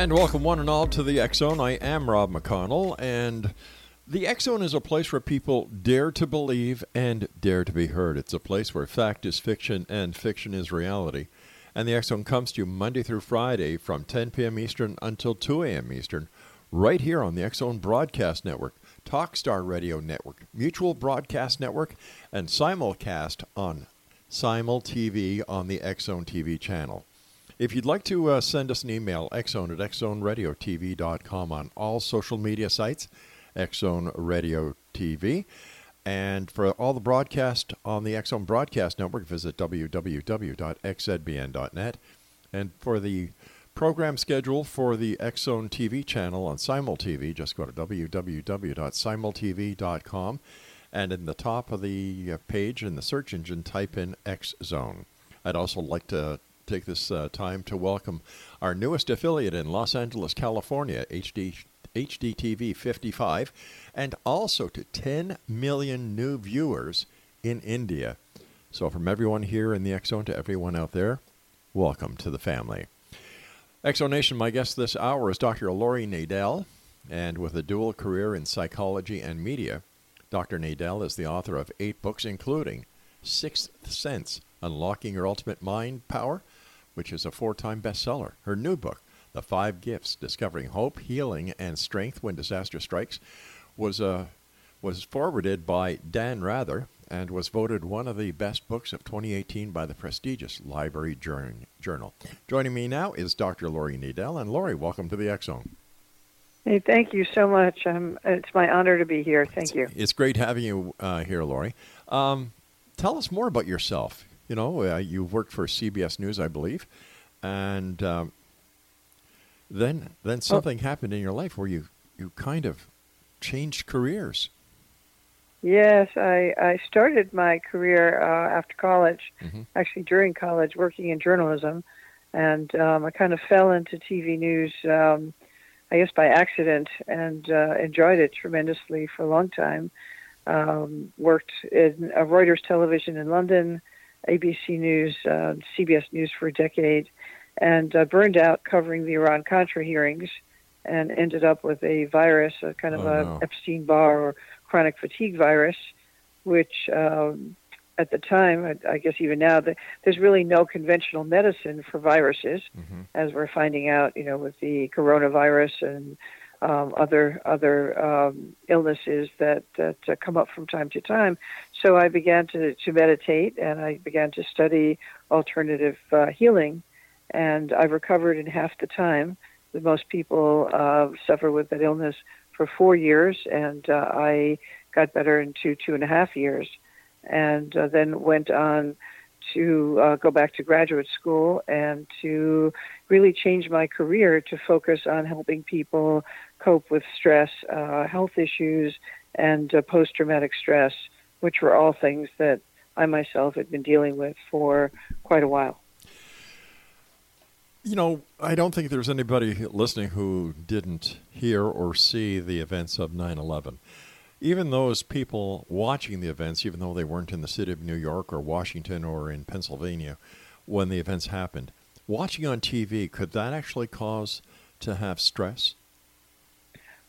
And welcome one and all to the Zone. I am Rob McConnell, and the Zone is a place where people dare to believe and dare to be heard. It's a place where fact is fiction and fiction is reality. And the Zone comes to you Monday through Friday from 10 p.m. Eastern until 2 a.m. Eastern, right here on the Zone Broadcast Network, Talkstar Radio Network, Mutual Broadcast Network, and simulcast on Simul TV on the Zone TV channel. If you'd like to uh, send us an email, xzone at xzoneradiotv.com on all social media sites, Xzone Radio TV. And for all the broadcast on the Xzone Broadcast Network, visit www.xzbn.net. And for the program schedule for the Xzone TV channel on Simul TV, just go to www.simultv.com. And in the top of the uh, page in the search engine, type in X Zone. I'd also like to take this uh, time to welcome our newest affiliate in Los Angeles, California, HD, HDTV 55, and also to 10 million new viewers in India. So, from everyone here in the Zone to everyone out there, welcome to the family. Exonation, my guest this hour is Dr. Laurie Nadel, and with a dual career in psychology and media, Dr. Nadel is the author of eight books, including Sixth Sense Unlocking Your Ultimate Mind Power, which is a four time bestseller. Her new book, The Five Gifts Discovering Hope, Healing, and Strength When Disaster Strikes, was, uh, was forwarded by Dan Rather and was voted one of the best books of 2018 by the prestigious Library Journal. Joining me now is Dr. Laurie Nadel. And Laurie, welcome to the Zone. Hey, thank you so much. Um, it's my honor to be here. Thank you. It's great having you uh, here, Laurie. Um, tell us more about yourself. You know, uh, you've worked for CBS News, I believe, and um, then then something oh. happened in your life where you you kind of changed careers. Yes, I, I started my career uh, after college, mm-hmm. actually during college, working in journalism, and um, I kind of fell into TV news, um, I guess by accident, and uh, enjoyed it tremendously for a long time. Um, worked in uh, Reuters Television in London, ABC News, uh, CBS News for a decade, and uh, burned out covering the Iran Contra hearings, and ended up with a virus, a kind of oh, a no. Epstein Barr or chronic fatigue virus, which um, at the time, I, I guess even now, the, there's really no conventional medicine for viruses, mm-hmm. as we're finding out, you know, with the coronavirus and um, other other um, illnesses that that uh, come up from time to time. So I began to to meditate and I began to study alternative uh, healing, and I recovered in half the time. The most people uh, suffer with that illness for four years, and uh, I got better in two two and a half years, and uh, then went on to uh, go back to graduate school and to really change my career to focus on helping people cope with stress, uh, health issues, and post traumatic stress, which were all things that I myself had been dealing with for quite a while. You know, I don't think there's anybody listening who didn't hear or see the events of 9 11 even those people watching the events, even though they weren't in the city of New York or Washington or in Pennsylvania when the events happened, watching on TV, could that actually cause to have stress?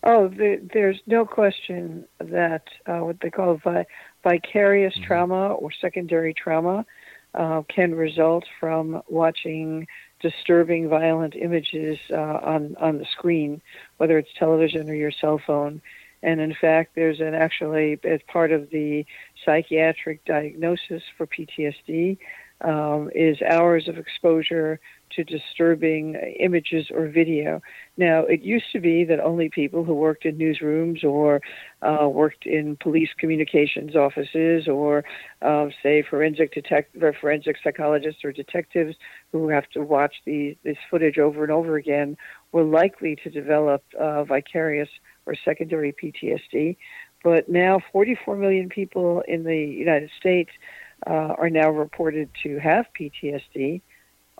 Oh, the, there's no question that uh, what they call vi- vicarious mm-hmm. trauma or secondary trauma uh, can result from watching disturbing, violent images uh, on on the screen, whether it's television or your cell phone. And in fact, there's an actually as part of the psychiatric diagnosis for PTSD um, is hours of exposure to disturbing images or video. Now, it used to be that only people who worked in newsrooms or uh, worked in police communications offices or, uh, say, forensic detect- forensic psychologists or detectives who have to watch these, this footage over and over again were likely to develop uh, vicarious or secondary PTSD. But now, 44 million people in the United States uh, are now reported to have PTSD.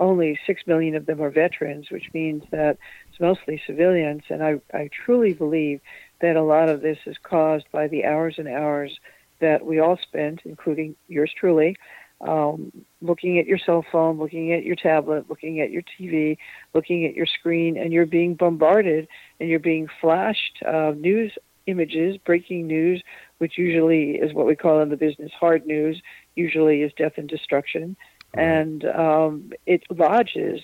Only 6 million of them are veterans, which means that it's mostly civilians. And I, I truly believe that a lot of this is caused by the hours and hours that we all spent, including yours truly, um, looking at your cell phone, looking at your tablet, looking at your TV, looking at your screen, and you're being bombarded and you're being flashed uh, news images, breaking news, which usually is what we call in the business hard news, usually is death and destruction. And um, it lodges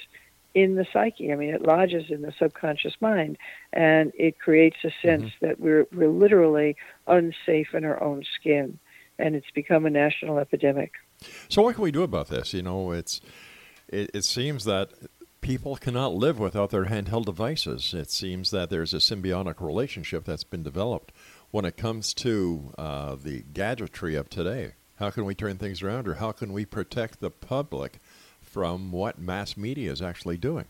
in the psyche. I mean, it lodges in the subconscious mind, and it creates a sense mm-hmm. that we're we're literally unsafe in our own skin, and it's become a national epidemic. So, what can we do about this? You know, it's it, it seems that people cannot live without their handheld devices. It seems that there's a symbiotic relationship that's been developed when it comes to uh, the gadgetry of today. How can we turn things around, or how can we protect the public from what mass media is actually doing?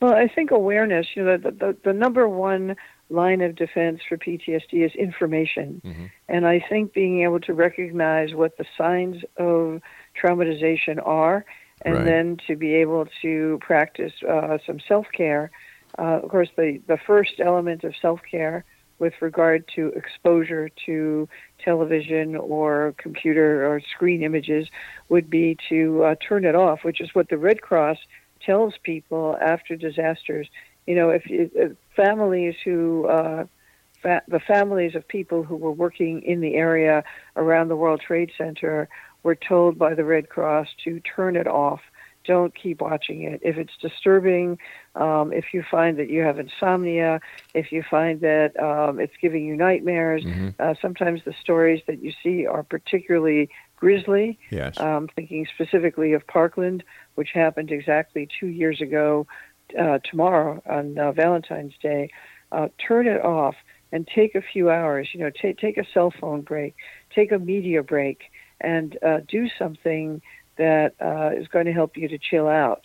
Well, I think awareness. You know, the the, the number one line of defense for PTSD is information, mm-hmm. and I think being able to recognize what the signs of traumatization are, and right. then to be able to practice uh, some self care. Uh, of course, the the first element of self care with regard to exposure to television or computer or screen images would be to uh, turn it off, which is what the Red Cross tells people after disasters. You know, if, if families who uh, fa- the families of people who were working in the area around the World Trade Center were told by the Red Cross to turn it off don't keep watching it. If it's disturbing, um, if you find that you have insomnia, if you find that um, it's giving you nightmares, mm-hmm. uh, sometimes the stories that you see are particularly grisly. Yes. Um, thinking specifically of Parkland, which happened exactly two years ago uh, tomorrow on uh, Valentine's Day. Uh, turn it off and take a few hours. You know, take take a cell phone break, take a media break, and uh, do something that uh, is going to help you to chill out.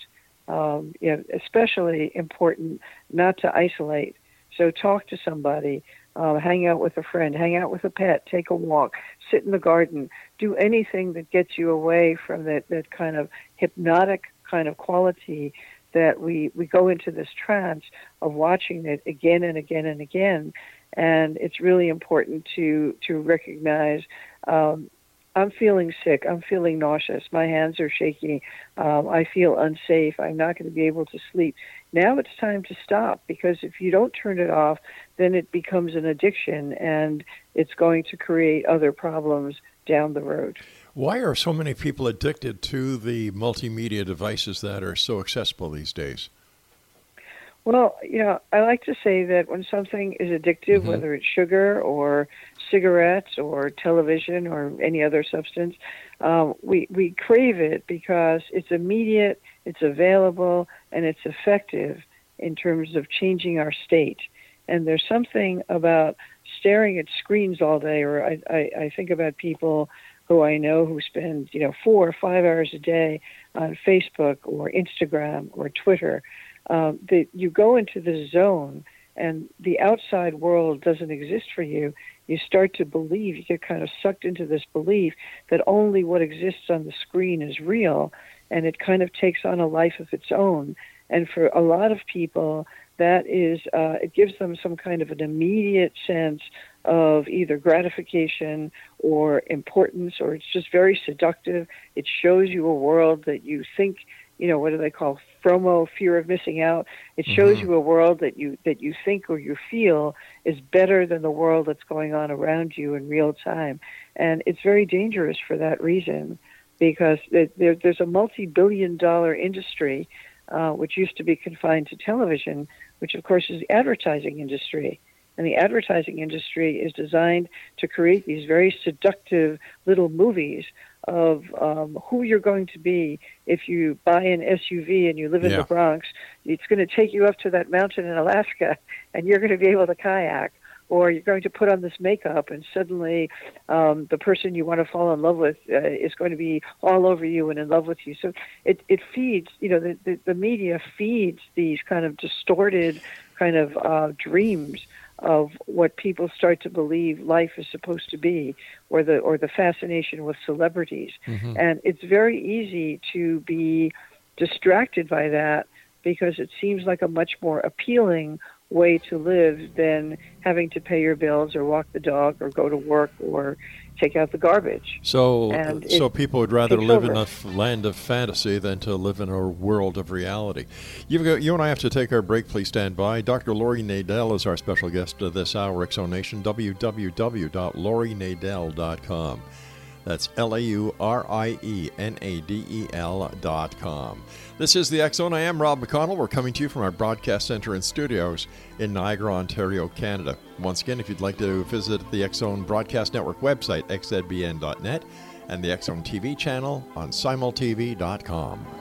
Um, you know, especially important not to isolate. So talk to somebody, uh, hang out with a friend, hang out with a pet, take a walk, sit in the garden, do anything that gets you away from that, that kind of hypnotic kind of quality that we, we go into this trance of watching it again and again and again. And it's really important to, to recognize um, I'm feeling sick. I'm feeling nauseous. My hands are shaky. Um, I feel unsafe. I'm not going to be able to sleep. Now it's time to stop because if you don't turn it off, then it becomes an addiction and it's going to create other problems down the road. Why are so many people addicted to the multimedia devices that are so accessible these days? Well, you know, I like to say that when something is addictive, mm-hmm. whether it's sugar or cigarettes or television or any other substance, um, we we crave it because it's immediate, it's available, and it's effective in terms of changing our state. And there's something about staring at screens all day, or I, I, I think about people who I know who spend you know four or five hours a day on Facebook or Instagram or Twitter um, that you go into the zone and the outside world doesn't exist for you, you start to believe, you get kind of sucked into this belief that only what exists on the screen is real, and it kind of takes on a life of its own. And for a lot of people, that is, uh, it gives them some kind of an immediate sense of either gratification or importance, or it's just very seductive. It shows you a world that you think, you know, what do they call FOMO, fear of missing out? It shows Mhm. you a world that you that you think or you feel is better than the world that's going on around you in real time, and it's very dangerous for that reason, because there- there's a multi-billion-dollar industry, uh, which used to be confined to television, which of course is the advertising industry. And the advertising industry is designed to create these very seductive little movies of um, who you're going to be if you buy an SUV and you live in Yeah. the Bronx. It's going to take you up to that mountain in Alaska, and you're going to be able to kayak. Or you're going to put on this makeup, and suddenly um, the person you want to fall in love with uh, is going to be all over you and in love with you. So it, it feeds, you know, the, the, the media feeds these kind of distorted kind of uh, dreams of what people start to believe life is supposed to be, or the or the fascination with celebrities, mm-hmm. and it's very easy to be distracted by that because it seems like a much more appealing way to live than having to pay your bills or walk the dog or go to work or take out the garbage. So, And so people would rather live in over. a f- land of fantasy than to live in a world of reality. You've got, you and I have to take our break. Please stand by. Dr. Laurie Nadel is our special guest of this hour. Exonation. www.laurienadel.com. That's L A U R I E N A D E L dot com. This is the Zone. I am Rob McConnell. We're coming to you from our broadcast center and studios in Niagara, Ontario, Canada. Once again, if you'd like to visit the Zone Broadcast Network website, xzbn.net, and the Zone TV channel on simultv.com.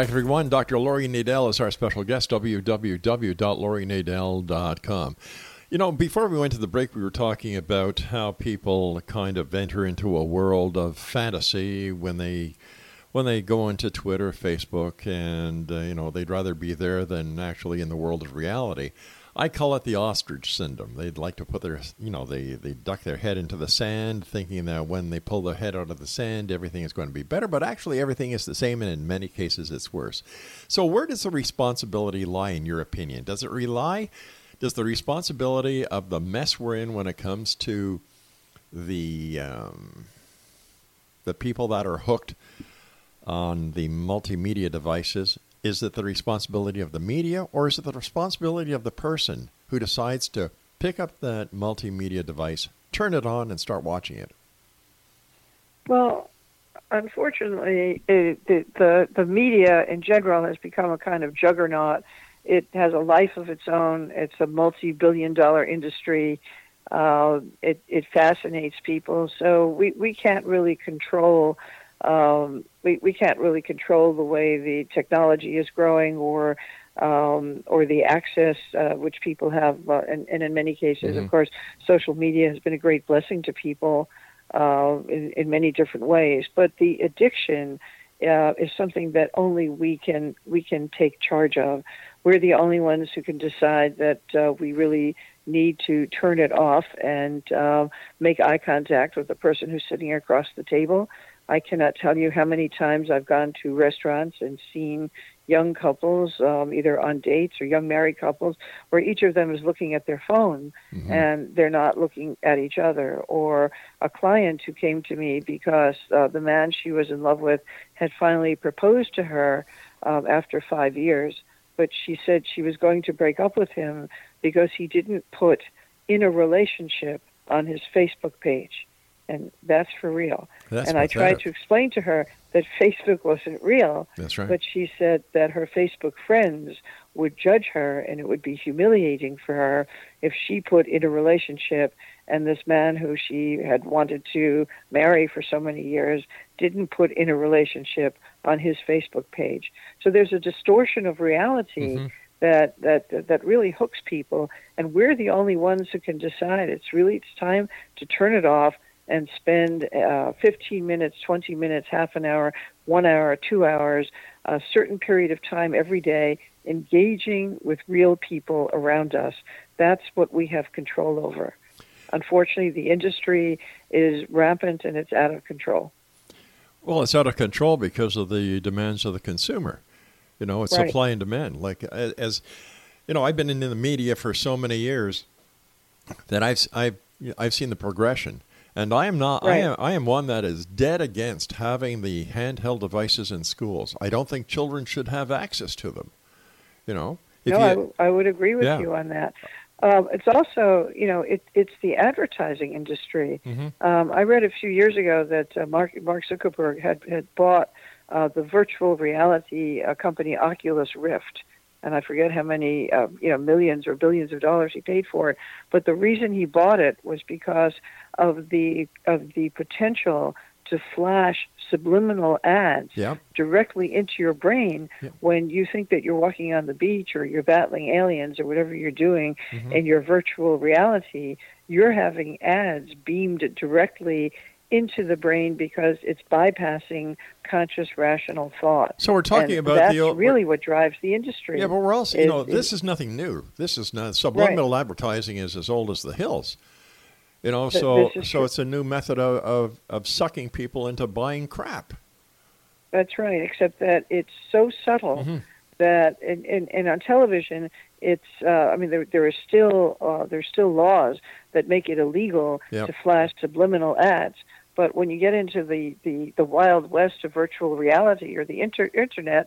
back, everyone. Dr. Laurie Nadel is our special guest, www.laurienadel.com. You know, before we went to the break, we were talking about how people kind of enter into a world of fantasy when they when they go into Twitter, Facebook, and uh, you know they'd rather be there than actually in the world of reality. I call it the ostrich syndrome. They'd like to put their, you know, they, they duck their head into the sand, thinking that when they pull their head out of the sand, everything is going to be better. But actually, everything is the same, and in many cases, it's worse. So, where does the responsibility lie, in your opinion? Does it rely? Does the responsibility of the mess we're in when it comes to the um, the people that are hooked on the multimedia devices is it the responsibility of the media or is it the responsibility of the person who decides to pick up that multimedia device, turn it on, and start watching it? Well, unfortunately, it, the, the the media in general has become a kind of juggernaut. It has a life of its own. It's a multi-billion-dollar industry. Uh, it it fascinates people. So we we can't really control. Um, we we can't really control the way the technology is growing or um, or the access uh, which people have, uh, and, and in many cases, Mhm. of course, social media has been a great blessing to people uh, in, in many different ways. But the addiction uh, is something that only we can we can take charge of. We're the only ones who can decide that uh, we really need to turn it off and uh, make eye contact with the person who's sitting across the table. I cannot tell you how many times I've gone to restaurants and seen young couples, um, either on dates or young married couples, where each of them is looking at their phone and they're not looking at each other. Or a client who came to me because uh, the man she was in love with had finally proposed to her um, after five years, but she said she was going to break up with him because he didn't put in a relationship on his Facebook page. And that's for real. That's and I tried to explain to her that Facebook wasn't real, That's right. but she said that her Facebook friends would judge her and it would be humiliating for her if she put in a relationship and this man who she had wanted to marry for so many years didn't put in a relationship on his Facebook page. So there's a distortion of reality Mm-hmm. that that that really hooks people, and we're the only ones who can decide. It's really it's time to turn it off and spend uh, 15 minutes, 20 minutes, half an hour, one hour, two hours, a certain period of time every day engaging with real people around us. That's what we have control over. Unfortunately, the industry is rampant and it's out of control. Well, it's out of control because of the demands of the consumer. You know, it's Right. supply and demand. Like as you know, I've been in the media for so many years that I've I've I've seen the progression, and I am not. I am I am one that is dead against having the handheld devices in schools. I don't think children should have access to them. You know, no, you, I w- I, would agree with Yeah. you on that. Um, it's also, you know, it, it's the advertising industry. Mhm. Um, I read a few years ago that uh, Mark, Mark Zuckerberg had, had bought uh, the virtual reality uh, company Oculus Rift. And I forget how many, uh, you know, millions or billions of dollars he paid for it. But the reason he bought it was because of the of the potential to flash subliminal ads yeah, directly into your brain Yep. when you think that you're walking on the beach or you're battling aliens or whatever you're doing Mhm. in your virtual reality, you're having ads beamed directly into the brain because it's bypassing conscious rational thought. So we're talking And about that's the really what drives the industry. yeah, but we're also you know is- this is nothing new. This is not subliminal advertising is as old as the hills. You know, Th- so so true. it's a new method of, of of sucking people into buying crap. That's right, except that it's so subtle Mhm. that, and, and, and on television, it's. Uh, I mean, there there are still uh, there's still laws that make it illegal Yep. to flash subliminal ads. But when you get into the, the, the wild west of virtual reality or the inter- internet,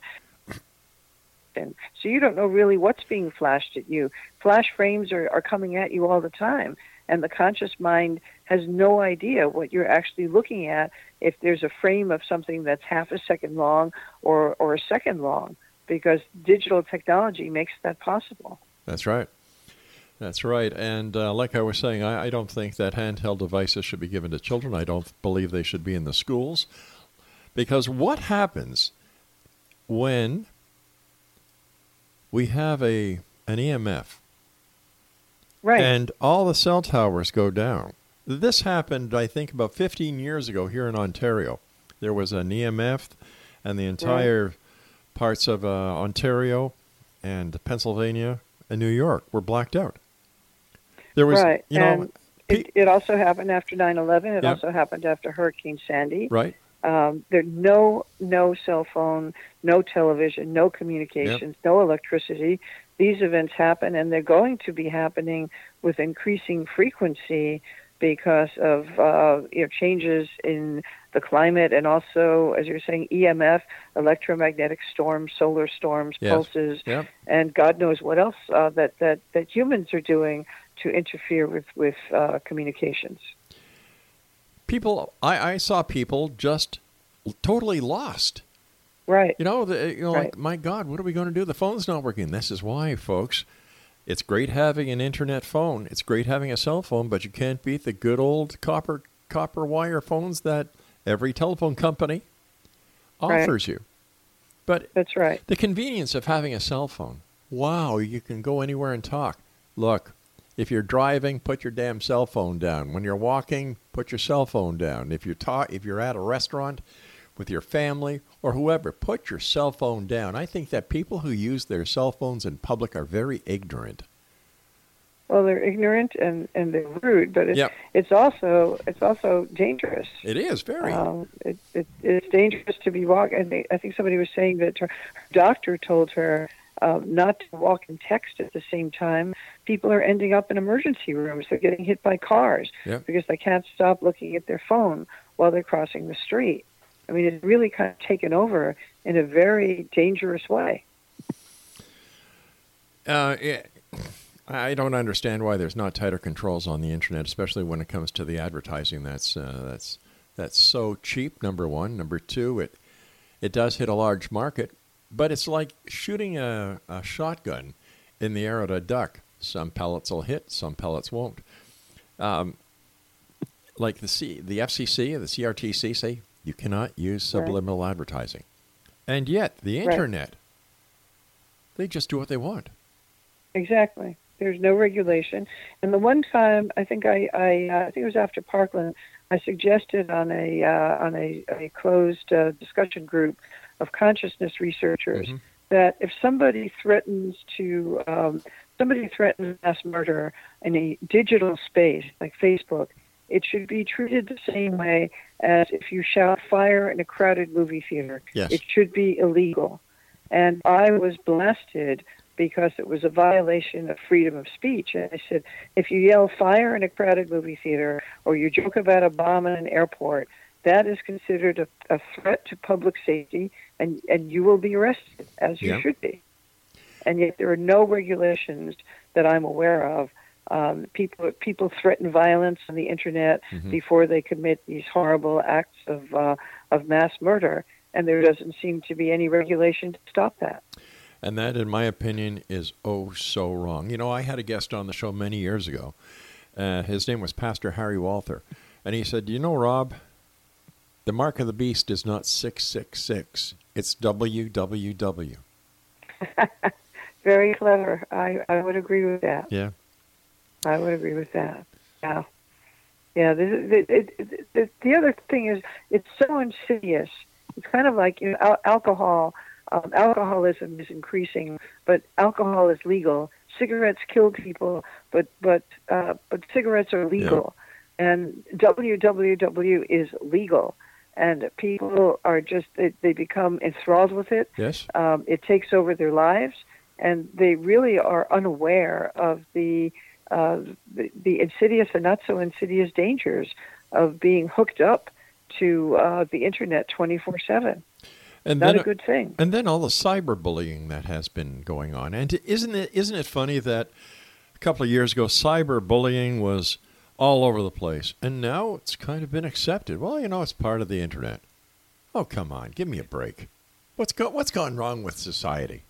and so you don't know really what's being flashed at you. Flash frames are, are coming at you all the time, and the conscious mind has no idea what you're actually looking at if there's a frame of something that's half a second long or, or a second long, because digital technology makes that possible. That's right. That's right. And uh, like I was saying, I, I don't think that handheld devices should be given to children. I don't believe they should be in the schools. Because what happens when we have a an EMF Right. and all the cell towers go down? This happened, I think, about 15 years ago here in Ontario. There was an EMF, and the entire parts of uh, Ontario and Pennsylvania and New York were blacked out. There was, right. you know, and it, it also happened after 9/11. It Yep. also happened after Hurricane Sandy. right? Um, there no no cell phone, no television, no communications, no electricity. These events happen, and they're going to be happening with increasing frequency because of uh, you know changes in the climate, and also, as you're saying, EMF, electromagnetic storms, solar storms, Yes. pulses, Yep. and God knows what else uh, that that that humans are doing to interfere with with uh, communications. People, I, I saw people just totally lost. Right. You know, the, you know, like my God, what are we going to do? The phone's not working. This is why, folks. It's great having an internet phone. It's great having a cell phone, but you can't beat the good old copper copper wire phones that every telephone company Right. offers you. But That's right. the convenience of having a cell phone. Wow, you can go anywhere and talk. Look, if you're driving, put your damn cell phone down. When you're walking, put your cell phone down. If you're ta- if you're at a restaurant with your family or whoever, put your cell phone down. I think that people who use their cell phones in public are very ignorant. Well, they're ignorant and, and they're rude, but it's Yep. it's also it's also dangerous. It is very. Um, it, it, it's dangerous to be walking. I think, I think somebody was saying that her doctor told her um, not to walk and text at the same time. People are ending up in emergency rooms. They're getting hit by cars because they can't stop looking at their phone while they're crossing the street. I mean, it's really kind of taken over in a very dangerous way. Uh, yeah, I don't understand why there's not tighter controls on the internet, especially when it comes to the advertising. That's uh, that's that's so cheap. Number one, number two, it it does hit a large market, but it's like shooting a, a shotgun in the air at a duck. Some pellets will hit, some pellets won't. Um, like the C, the FCC and the CRTC say you cannot use subliminal advertising, and yet the Right. internet, they just do what they want. Exactly. There's no regulation. And the one time, I think I, I, uh, I think it was after Parkland, I suggested on a uh, on a, a closed uh, discussion group of consciousness researchers Mhm. that if somebody threatens to um, somebody threatens mass murder in a digital space like Facebook, it should be treated the same way as if you shout fire in a crowded movie theater. Yes. It should be illegal. And I was blasted because it was a violation of freedom of speech. And I said, if you yell fire in a crowded movie theater or you joke about a bomb in an airport, that is considered a, a threat to public safety, and, and you will be arrested, as you Yeah. should be. And yet there are no regulations that I'm aware of. Um, people people threaten violence on the internet Mhm. before they commit these horrible acts of uh, of mass murder, and there doesn't seem to be any regulation to stop that. And that, in my opinion, is oh so wrong. You know, I had a guest on the show many years ago. Uh, his name was Pastor Harry Walther. And he said, You know, Rob, the mark of the beast is not 666, it's WWW. Very clever. I, I would agree with that. Yeah. I would agree with that. Yeah. Yeah. The, the, it, the, the other thing is, it's so insidious. It's kind of like you know, al- alcohol. Um, alcoholism is increasing, but alcohol is legal. Cigarettes kill people, but but uh, but cigarettes are legal, and WWW is legal, and people are just they, they become enthralled with it. Yes? Um, it takes over their lives, and they really are unaware of the, uh, the the insidious and not so insidious dangers of being hooked up to uh, the internet twenty four seven. And Not then, a good thing. And then all the cyberbullying that has been going on. And isn't it isn't it funny that a couple of years ago cyberbullying was all over the place and now it's kind of been accepted. Well, you know, it's part of the internet. Oh, come on, give me a break. What's go, what's gone wrong with society?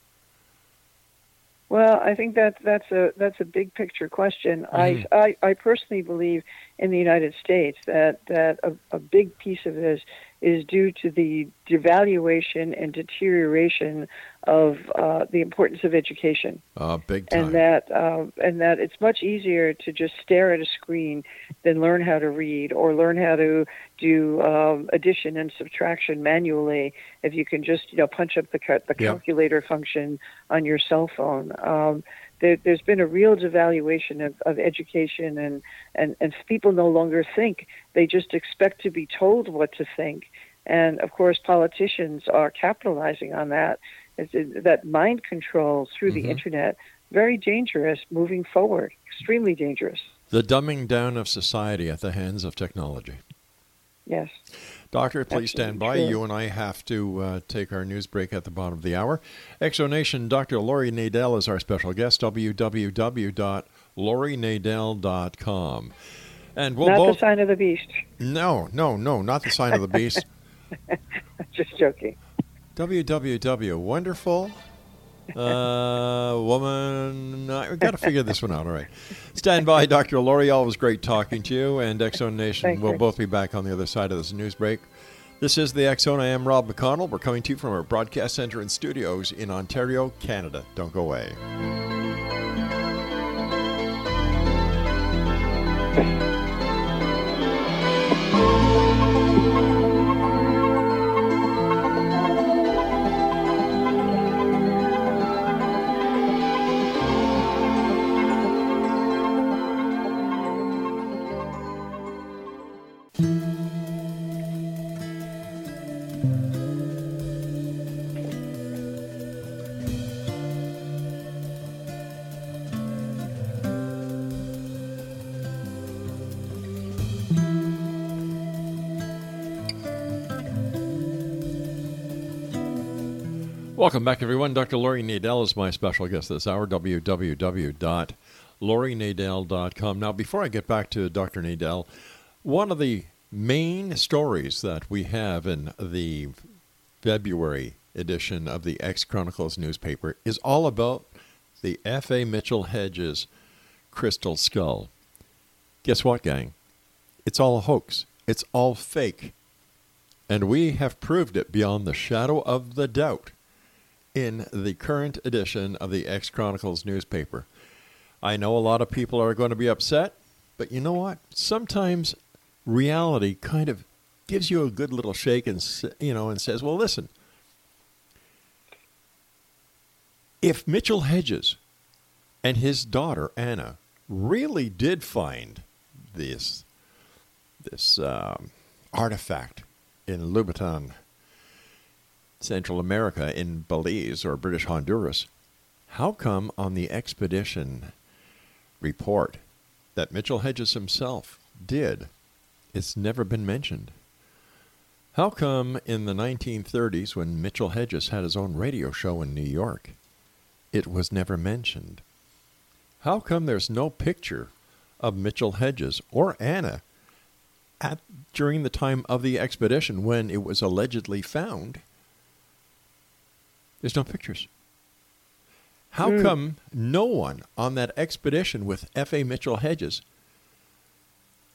Well, I think that that's a that's a big picture question. Mhm. I, I I personally believe in the United States that that a, a big piece of this is due to the devaluation and deterioration of uh, the importance of education. Uh, big time. and that uh, and that it's much easier to just stare at a screen than learn how to read or learn how to do um, addition and subtraction manually. If you can just you know punch up the ca- the Yeah. calculator function on your cell phone. Um, there, there's been a real devaluation of, of education, and, and, and people no longer think. They just expect to be told what to think. And of course, politicians are capitalizing on that. It, that mind control through Mhm. the internet, very dangerous moving forward, extremely dangerous. the dumbing down of society at the hands of technology. Yes. Doctor, please stand by. True. You and I have to uh, take our news break at the bottom of the hour. Exonation, Dr. Laurie Nadel is our special guest, www.laurienadel.com. And we'll Not both. the sign of the beast. no, no, no, not the sign of the beast. Just joking. www. Wonderful. Uh, woman. I- We've got to figure this one out. All right. Stand by, Dr. Laurie. Always great talking to you. And X Zone Nation Thank will you. both be back on the other side of this news break. This is the X Zone. I am Rob McConnell. We're coming to you from our broadcast center and studios in Ontario, Canada. Don't go away. Welcome back, everyone. Dr. Laurie Nadel is my special guest this hour. www.laurienadel.com. Now, before I get back to Dr. Nadell, one of the main stories that we have in the February edition of the X Chronicles newspaper is all about the F.A. Mitchell Hedges crystal skull. Guess what, gang? It's all a hoax. It's all fake. And we have proved it beyond the shadow of the doubt in the current edition of the X Chronicles newspaper. I know a lot of people are going to be upset, but you know what? Sometimes reality kind of gives you a good little shake and you know and says, "Well, listen. If Mitchell Hedges and his daughter Anna really did find this this um, artifact in Lubaantun, Central America, in Belize or British Honduras, how come on the expedition report that Mitchell Hedges himself did, it's never been mentioned? How come in the 1930s, when Mitchell Hedges had his own radio show in New York, it was never mentioned? How come there's no picture of Mitchell Hedges or Anna at during the time of the expedition when it was allegedly found? There's no pictures. How mm. come no one on that expedition with F.A. Mitchell Hedges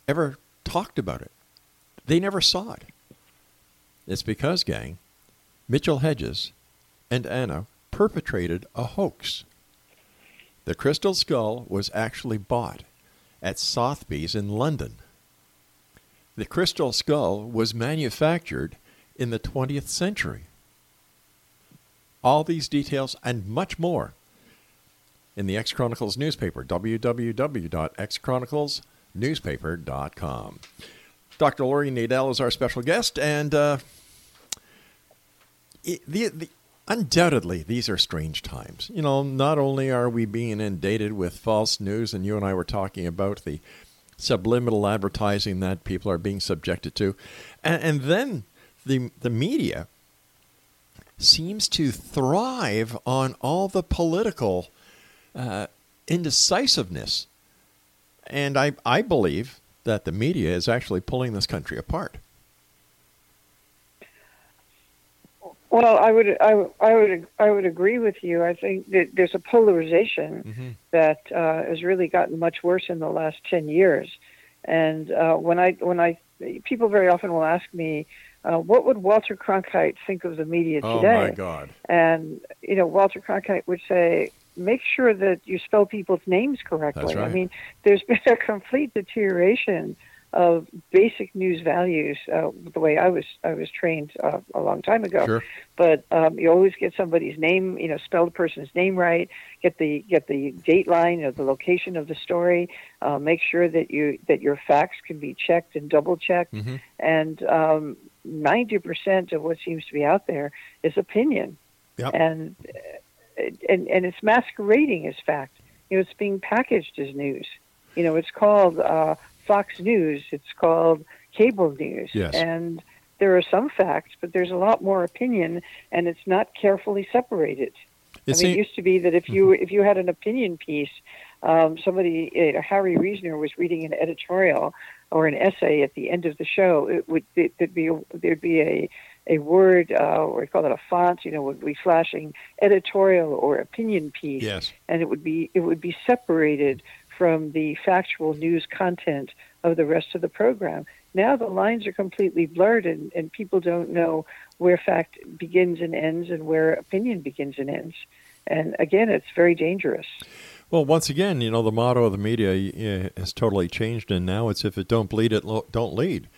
ever talked about it? They never saw it. It's because, gang, Mitchell Hedges and Anna perpetrated a hoax. The crystal skull was actually bought at Sotheby's in London. The crystal skull was manufactured in the 20th century. All these details and much more in the X Chronicles newspaper, www.xchroniclesnewspaper.com. Dr. Laurie Nadel is our special guest, and uh, the, the, Undoubtedly, these are strange times. You know, not only are we being inundated with false news, and you and I were talking about the subliminal advertising that people are being subjected to, and, and then the the media seems to thrive on all the political uh, indecisiveness, and I I believe that the media is actually pulling this country apart. Well, I would, I, I would, I would agree with you. I think that there's a polarization mm-hmm. that uh, has really gotten much worse in the last ten years. And uh, when I, when I, people very often will ask me, uh, what would Walter Cronkite think of the media today? Oh my God! And you know, Walter Cronkite would say, make sure that you spell people's names correctly. Right. I mean, there's been a complete deterioration of basic news values, uh, the way I was I was trained uh, a long time ago. Sure. But um, you always get somebody's name, you know, spell the person's name right. Get the get the date line, or the location of the story. Uh, make sure that you that your facts can be checked and double checked. Mm-hmm. And um, ninety um, percent of what seems to be out there is opinion, yep. and and and it's masquerading as fact. You know, it's being packaged as news. You know, it's called uh, Fox News. It's called cable news. Yes. And there are some facts, but there's a lot more opinion, and it's not carefully separated. It's I mean, it used to be that if you mm-hmm. if you had an opinion piece, um, somebody, you know, Harry Reasoner was reading an editorial or an essay at the end of the show. It would it, there'd be a, there'd be a a word, uh, or we call it a font, you know, would be flashing editorial or opinion piece, yes. and it would be it would be separated from the factual news content of the rest of the program. Now the lines are completely blurred, and, and people don't know where fact begins and ends and where opinion begins and ends. And again, it's very dangerous. Well, once again, you know, the motto of the media has totally changed, and now it's if it don't bleed, it don't lead.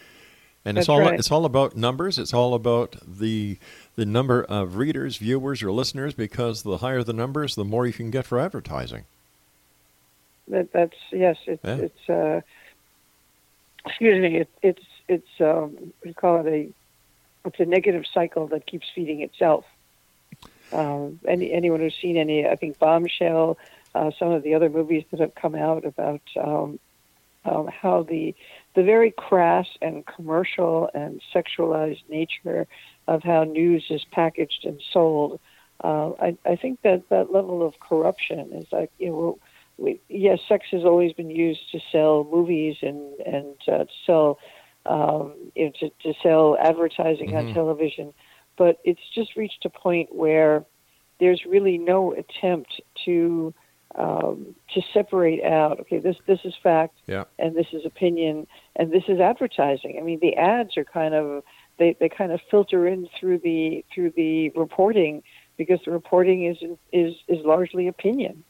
And That's it's all right. it's all about numbers. It's all about the the number of readers, viewers, or listeners. Because the higher the numbers, the more you can get for advertising. That, that's yes. It's yeah. it's uh, excuse me. It, it's it's um, we call it a it's a negative cycle that keeps feeding itself. Um, any anyone who's seen any, I think Bombshell, uh, some of the other movies that have come out about um, um, how the the very crass and commercial and sexualized nature of how news is packaged and sold. Uh, I, I think that that level of corruption is like you know we, yes, sex has always been used to sell movies and and uh, to sell um, you know, to, to sell advertising mm-hmm. on television, but it's just reached a point where there's really no attempt to um, to separate out. Okay, this this is fact, Yeah. and this is opinion, and this is advertising. I mean, the ads are kind of they, they kind of filter in through the through the reporting because the reporting is is is largely opinion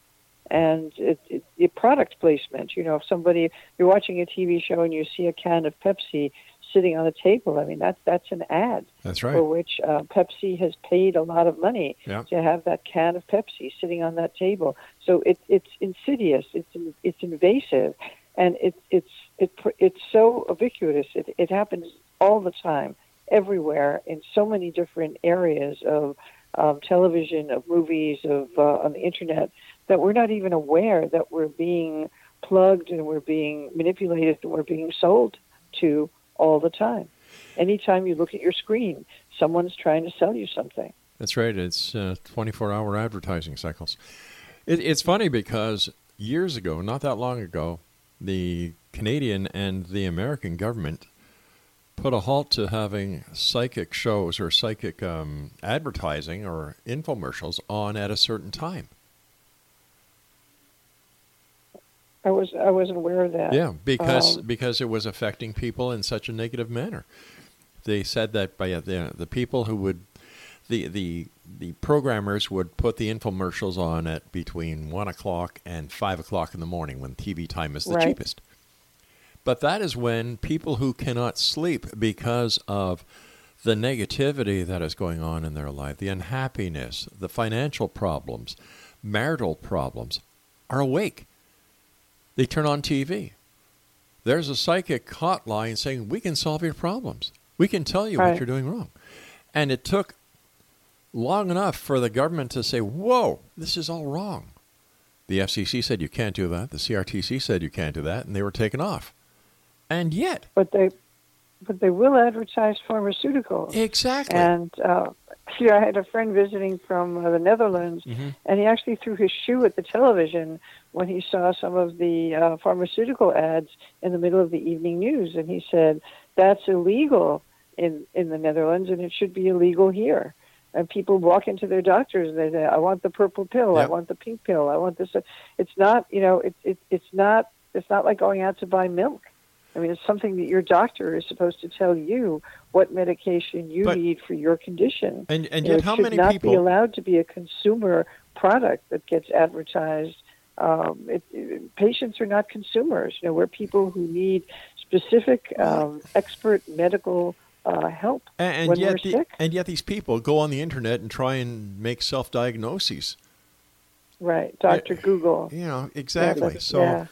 and it, it, the product placement. You know, if somebody you're watching a TV show and you see a can of Pepsi sitting on a table, I mean that's that's an ad That's right. for which uh, Pepsi has paid a lot of money Yeah. to have that can of Pepsi sitting on that table. So it, it's insidious, it's it's invasive, and it, it's it, it's so ubiquitous. It, it happens all the time, everywhere, in so many different areas of um, television, of movies, of uh, on the internet that we're not even aware that we're being plugged and we're being manipulated and we're being sold to all the time. Anytime you look at your screen, someone's trying to sell you something. That's right. It's uh, 24 hour advertising cycles. It, it's funny because years ago, not that long ago, the Canadian and the American government put a halt to having psychic shows or psychic um, advertising or infomercials on at a certain time. I was I wasn't aware of that. Yeah, because Um, because it was affecting people in such a negative manner. They said that by uh, the the people who would the the the programmers would put the infomercials on at between one o'clock and five o'clock in the morning when TV time is the Right. cheapest. But that is when people who cannot sleep because of the negativity that is going on in their life, the unhappiness, the financial problems, marital problems, are awake. They turn on TV. There's a psychic hotline saying, We can solve your problems. We can tell you what you're doing wrong. And it took long enough for the government to say, Whoa, this is all wrong. The FCC said you can't do that. The CRTC said you can't do that. And they were taken off. And yet, but they but they will advertise pharmaceuticals. exactly. And uh, here I had a friend visiting from uh, the Netherlands, Mhm. and he actually threw his shoe at the television when he saw some of the uh, pharmaceutical ads in the middle of the evening news, and he said that's illegal in in the Netherlands, and it should be illegal here. And people walk into their doctors and they say, "I want the purple pill. I want the pink pill. I want this." It's not, you know, it's it, it's not it's not like going out to buy milk. I mean, it's something that your doctor is supposed to tell you what medication you But- need for your condition. and and You know, yet, it how should many not people. be allowed to be a consumer product that gets advertised. Um, it, it- patients are not consumers. You know, we're people who need specific, um, expert medical uh, help and, and when yet we're the- sick. and yet, these people go on the internet and try and make self diagnoses. Right, Doctor Google. You know, Yeah, exactly. but- so. yeah.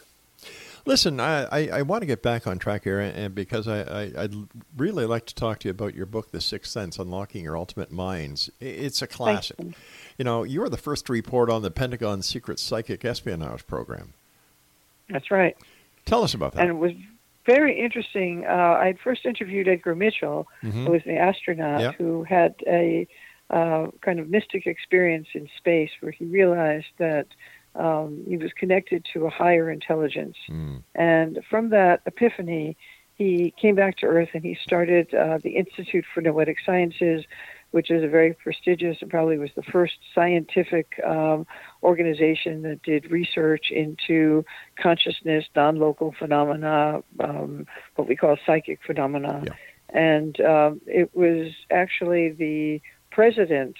Listen, I, I, I want to get back on track here, and, because I, I, I'd really like to talk to you about your book, The Sixth Sense Unlocking Your Ultimate Minds. It's a classic. you. You know, you were the first to report on the Pentagon's secret psychic espionage program. That's right. Tell us about that. and it was very interesting. Uh, I had first interviewed Edgar Mitchell, Mhm. who was the astronaut who had a uh, kind of mystic experience in space where he realized that um, he was connected to a higher intelligence. Mm. And from that epiphany, he came back to Earth and he started uh, the Institute for Noetic Sciences, which is a very prestigious and probably was the first scientific um, organization that did research into consciousness, non-local phenomena, um, what we call psychic phenomena. Yeah. And um, it was actually the president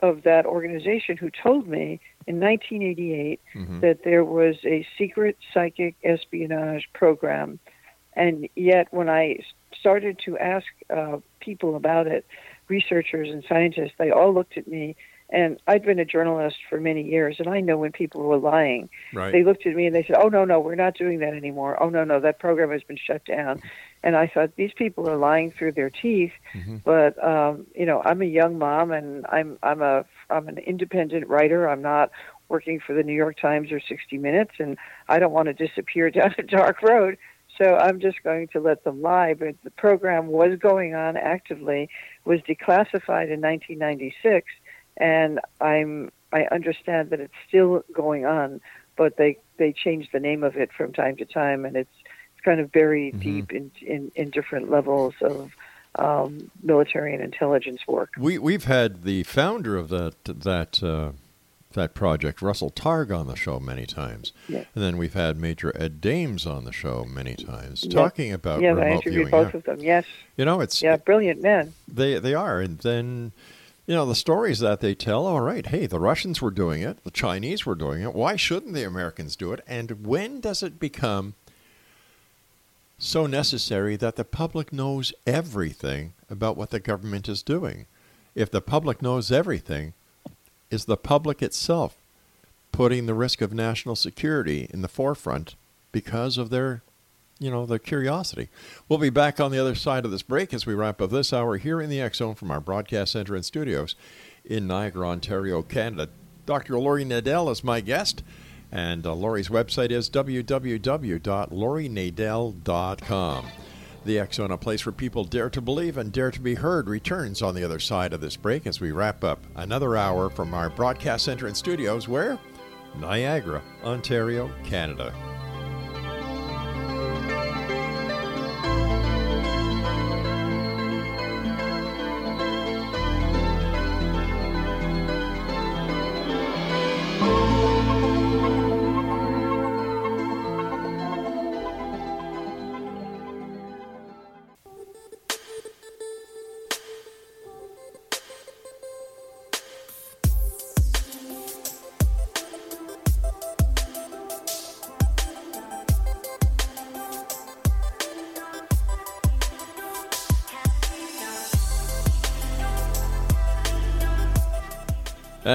of that organization who told me in 1988 Mhm. that there was a secret psychic espionage program. And yet, when I started to ask uh, people about it, researchers and scientists, they all looked at me. And I'd been a journalist for many years, and I know when people were lying. Right. They looked at me and they said, "Oh no, no, we're not doing that anymore. Oh no, no, that program has been shut down." And I thought these people are lying through their teeth. Mhm. But um, you know, I'm a young mom, and I'm I'm a I'm an independent writer. I'm not working for the New York Times or 60 Minutes, and I don't want to disappear down a dark road. So I'm just going to let them lie. But the program was going on actively, was declassified in 1996, and I'm I understand that it's still going on, but they they changed the name of it from time to time, and it's it's kind of buried Mhm. deep in, in in different levels of um, military and intelligence work. We we've had the founder of that that uh, that project. Russell Targ on the show many times. Yeah. And then we've had Major Ed Dames on the show many times Yeah. talking about yeah, I remote interviewed viewing. both Yeah. of them. Yes. You know, it's Yeah, brilliant men. they they are, and then you know the stories that they tell. All right, hey, the Russians were doing it, the Chinese were doing it. Why shouldn't the Americans do it? And when does it become so necessary that the public knows everything about what the government is doing? If the public knows everything, is the public itself putting the risk of national security in the forefront because of their you know, the curiosity. We'll be back on the other side of this break as we wrap up this hour here in the X Zone from our broadcast center and studios in Niagara, Ontario, Canada. Dr. Laurie Nadel is my guest, and uh, Laurie's website is www.laurienadel.com. The X Zone, a place where people dare to believe and dare to be heard, returns on the other side of this break as we wrap up another hour from our broadcast center and studios where? Niagara, Ontario, Canada.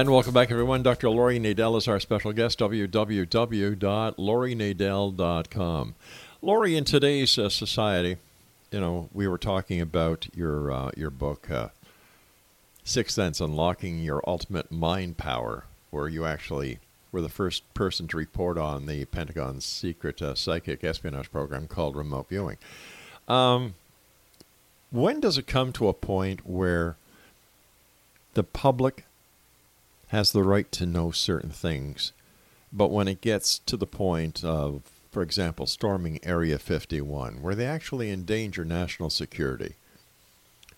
And welcome back, everyone. Dr. Laurie Nadel is our special guest, www.laurienadel.com. Laurie, in today's uh, society, you know, we were talking about your uh, your book, uh, Sixth Sense: Unlocking Your Ultimate Mind Power, where you actually were the first person to report on the Pentagon's secret uh, psychic espionage program called remote viewing. Um, when does it come to a point where the public has the right to know certain things, but when it gets to the point of, for example, storming Area 51, where they actually endanger national security,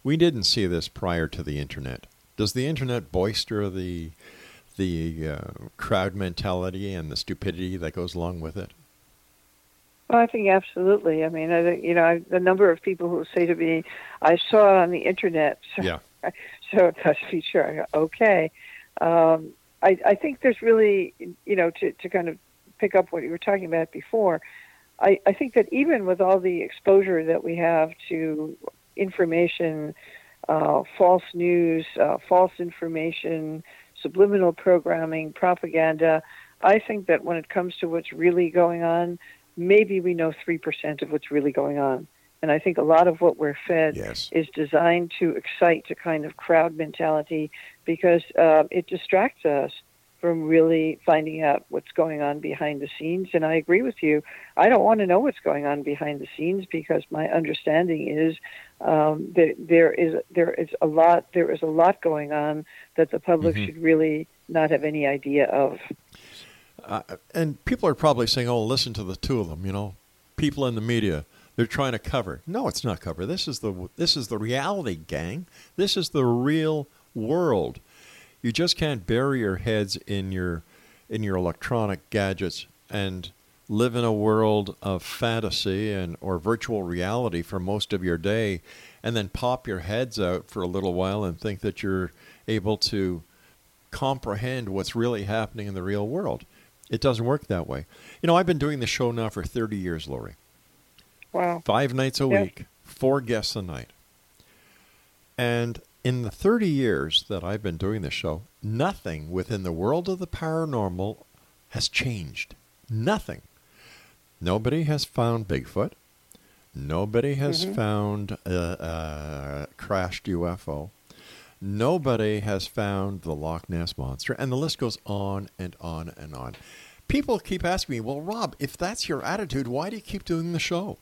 we didn't see this prior to the internet. Does the internet bolster the the uh, crowd mentality and the stupidity that goes along with it? Well, I think absolutely. I mean, I you know I, the number of people who say to me, "I saw it on the internet." So, Yeah. so it must be true. I go, okay. Um, I, I think there's really, you know, to, to kind of pick up what you were talking about before. I, I think that even with all the exposure that we have to information, uh, false news, uh, false information, subliminal programming, propaganda, I think that when it comes to what's really going on, maybe we know 3% of what's really going on. And I think a lot of what we're fed Yes. is designed to excite a kind of crowd mentality because uh, it distracts us from really finding out what's going on behind the scenes. And I agree with you. I don't want to know what's going on behind the scenes because my understanding is um, that there is there is a lot there is a lot going on that the public Mhm. should really not have any idea of. Uh, and people are probably saying, "Oh, listen to the two of them." You know, people in the media they're trying to cover. No, it's not cover. This is the this is the reality, gang. This is the real world. You just can't bury your heads in your in your electronic gadgets and live in a world of fantasy and or virtual reality for most of your day and then pop your heads out for a little while and think that you're able to comprehend what's really happening in the real world. It doesn't work that way. You know, I've been doing the show now for 30 years, Laurie. Wow. Five nights a Yeah. week, four guests a night. And in the 30 years that I've been doing this show, nothing within the world of the paranormal has changed. Nothing. Nobody has found Bigfoot. Nobody has Mhm. found a, a crashed UFO. Nobody has found the Loch Ness Monster. And the list goes on and on and on. People keep asking me, well, Rob, if that's your attitude, why do you keep doing the show?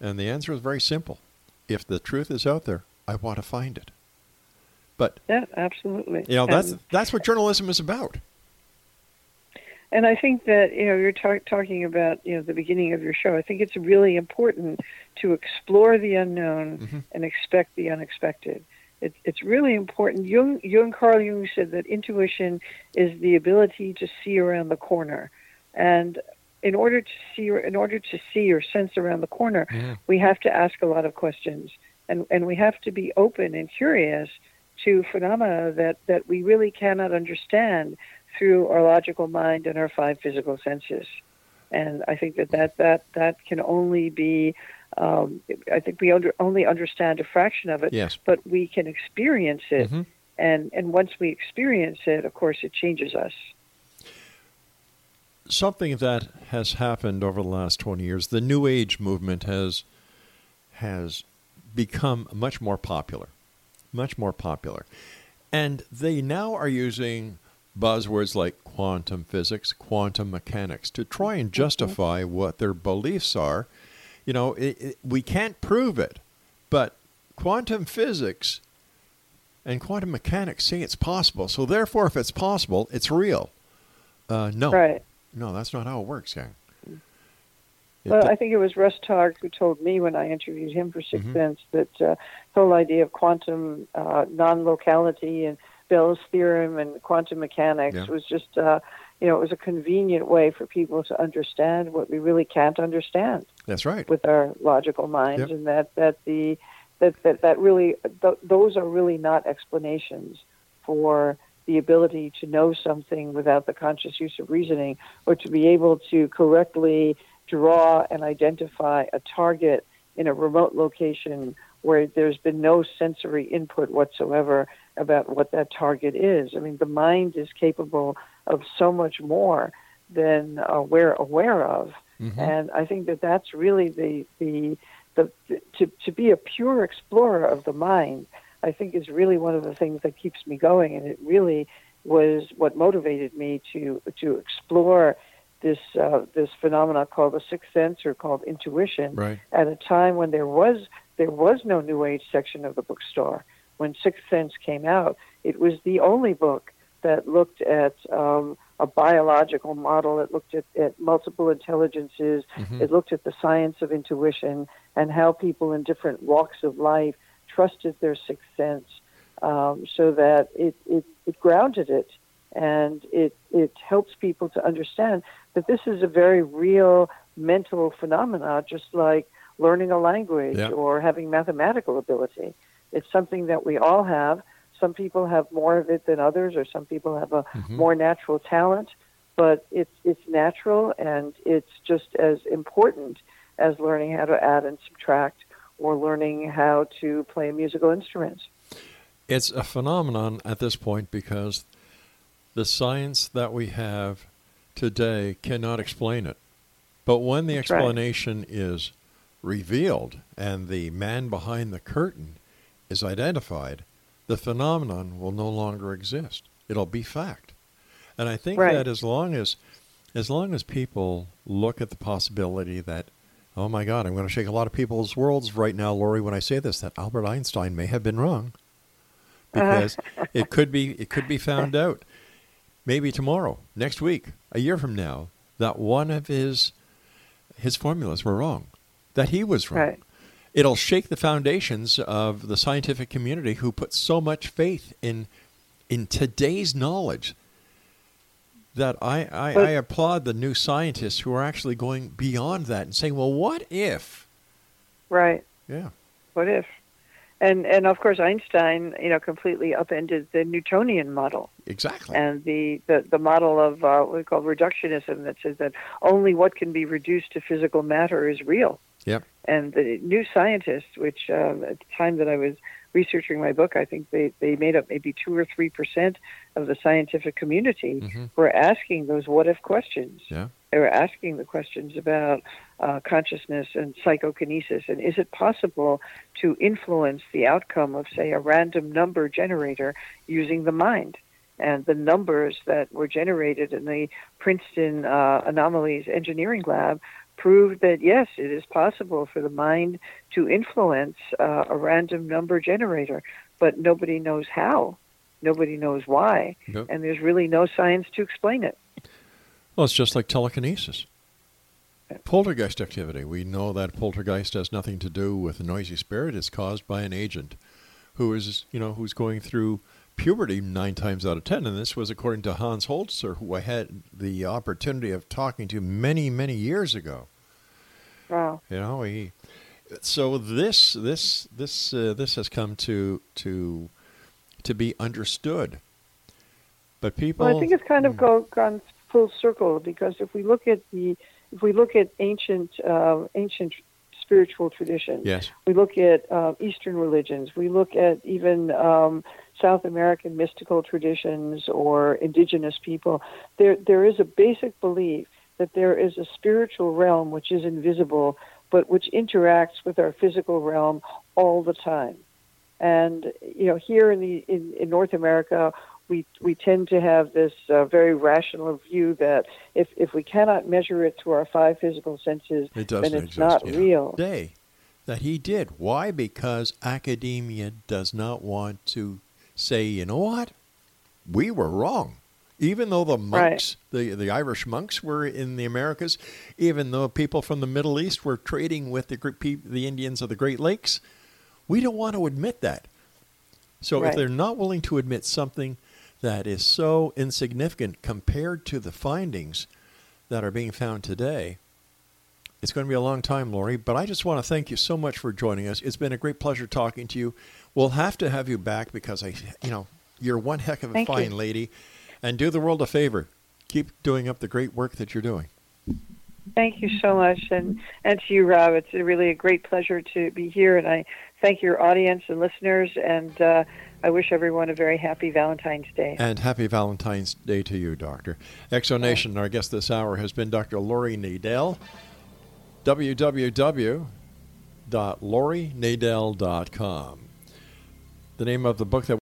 And the answer is very simple. If the truth is out there, I want to find it. But Yeah, absolutely. you know that's And- that's what journalism is about. And I think that you know you're ta- talking about you know the beginning of your show. I think it's really important to explore the unknown Mhm. and expect the unexpected. It, it's really important. Jung, Jung, Carl Jung said that intuition is the ability to see around the corner, and in order to see, in order to see or sense around the corner, Yeah. we have to ask a lot of questions, and and we have to be open and curious to phenomena that that we really cannot understand through our logical mind and our five physical senses. And I think that that that, that can only be. Um, I think we under, only understand a fraction of it, Yes. but we can experience it. Mhm. And and once we experience it, of course, it changes us. Something that has happened over the last 20 years the new age movement has has become much more popular much more popular. And they now are using buzzwords like quantum physics quantum mechanics to try and justify what their beliefs are. You know it, it, we can't prove it but quantum physics and quantum mechanics say it's possible. So therefore if it's possible it's real. Uh, no. Right. No, that's not how it works, gang. It Well, I think it was Russ Targ who told me when I interviewed him for 6th Mhm. Sense that uh, the whole idea of quantum uh, non-locality and Bell's theorem and quantum mechanics Yeah. was just, uh, you know, it was a convenient way for people to understand what we really can't understand that's right. with our logical minds, Yep. and that that the that that, that really th- those are really not explanations for the ability to know something without the conscious use of reasoning, or to be able to correctly draw and identify a target in a remote location where there's been no sensory input whatsoever about what that target is. I mean, the mind is capable of so much more than uh, we're aware of. Mhm. And I think that that's really the, the, the, to, to be a pure explorer of the mind, I think is really one of the things that keeps me going. And it really was what motivated me to, to explore this, uh, this phenomena called the sixth sense or called intuition Right. at a time when there was, there was no New Age section of the bookstore. When Sixth Sense came out, it was the only book that looked at um, a biological model. It looked at, at multiple intelligences. Mhm. It looked at the science of intuition and how people in different walks of life trusted their sixth sense, um, so that it, it, it grounded it and it it helps people to understand that this is a very real mental phenomena, just like learning a language Yeah. or having mathematical ability. It's something that we all have. Some people have more of it than others, or some people have a Mhm. more natural talent. But it's it's natural, and it's just as important as learning how to add and subtract, or learning how to play a musical instrument. It's a phenomenon at this point because the science that we have today cannot explain it. But when the That's right. explanation is revealed and the man behind the curtain is identified, the phenomenon will no longer exist. It'll be fact. And I think Right. that as long as as long as people look at the possibility that oh my god, I'm going to shake a lot of people's worlds right now, Laurie, when I say this that Albert Einstein may have been wrong uh-huh. because it could be it could be found out maybe tomorrow, next week, a year from now that one of his his formulas were wrong, that he was wrong. Right. It'll shake the foundations of the scientific community who put so much faith in in today's knowledge that I, I, But- I applaud the new scientists who are actually going beyond that and saying, well, what if? Right. Yeah. What if? And and of course Einstein, you know, completely upended the Newtonian model Exactly. and the, the, the model of uh, what we call reductionism that says that only what can be reduced to physical matter is real. Yep. And the new scientists, which um, at the time that I was researching my book, I think they, they made up maybe two or three percent of the scientific community, Mhm. were asking those what if questions. Yeah. They were asking the questions about uh, consciousness and psychokinesis, and is it possible to influence the outcome of, say, a random number generator using the mind? And the numbers that were generated in the Princeton uh, Anomalies Engineering Lab proved that yes, it is possible for the mind to influence uh, a random number generator, but nobody knows how. Nobody knows why, Yep. and there's really no science to explain it. Well, it's just like telekinesis. Poltergeist activity. We know that poltergeist has nothing to do with a noisy spirit. It's caused by an agent who is you know who's going through puberty nine times out of ten, and this was according to Hans Holzer, who I had the opportunity of talking to many many years ago. Wow. You know, he. So this this this uh, this has come to to to be understood. But people, Well, I think it's kind of Hmm. go, gone full circle because if we look at the if we look at ancient uh, ancient spiritual traditions, yes, we look at uh, Eastern religions, we look at even um, South American mystical traditions or indigenous people. There there is a basic belief that there is a spiritual realm which is invisible but which interacts with our physical realm all the time. And you know, here in the in, in North America, we we tend to have this uh, very rational view that if if we cannot measure it through our five physical senses, it doesn't then it's exist. not yeah. real. Day that he did. Why? Because academia does not want to say, you know what, we were wrong. Even though the monks, the, the Irish monks were in the Americas, even though people from the Middle East were trading with the, the Indians of the Great Lakes, we don't want to admit that. So if they're not willing to admit something that is so insignificant compared to the findings that are being found today, it's going to be a long time, Laurie, but I just want to thank you so much for joining us. It's been a great pleasure talking to you. We'll have to have you back because I, you know, you're one heck of a Thank you. fine lady, and do the world a favor. Keep doing up the great work that you're doing. Thank you so much, and and to you, Rob. It's really a great pleasure to be here, and I thank your audience and listeners, and uh, I wish everyone a very happy Valentine's Day. And happy Valentine's Day to you, Doctor. Exonation, our guest this hour has been Dr. Laurie Nadel. www.laurienadel.com. The name of the book that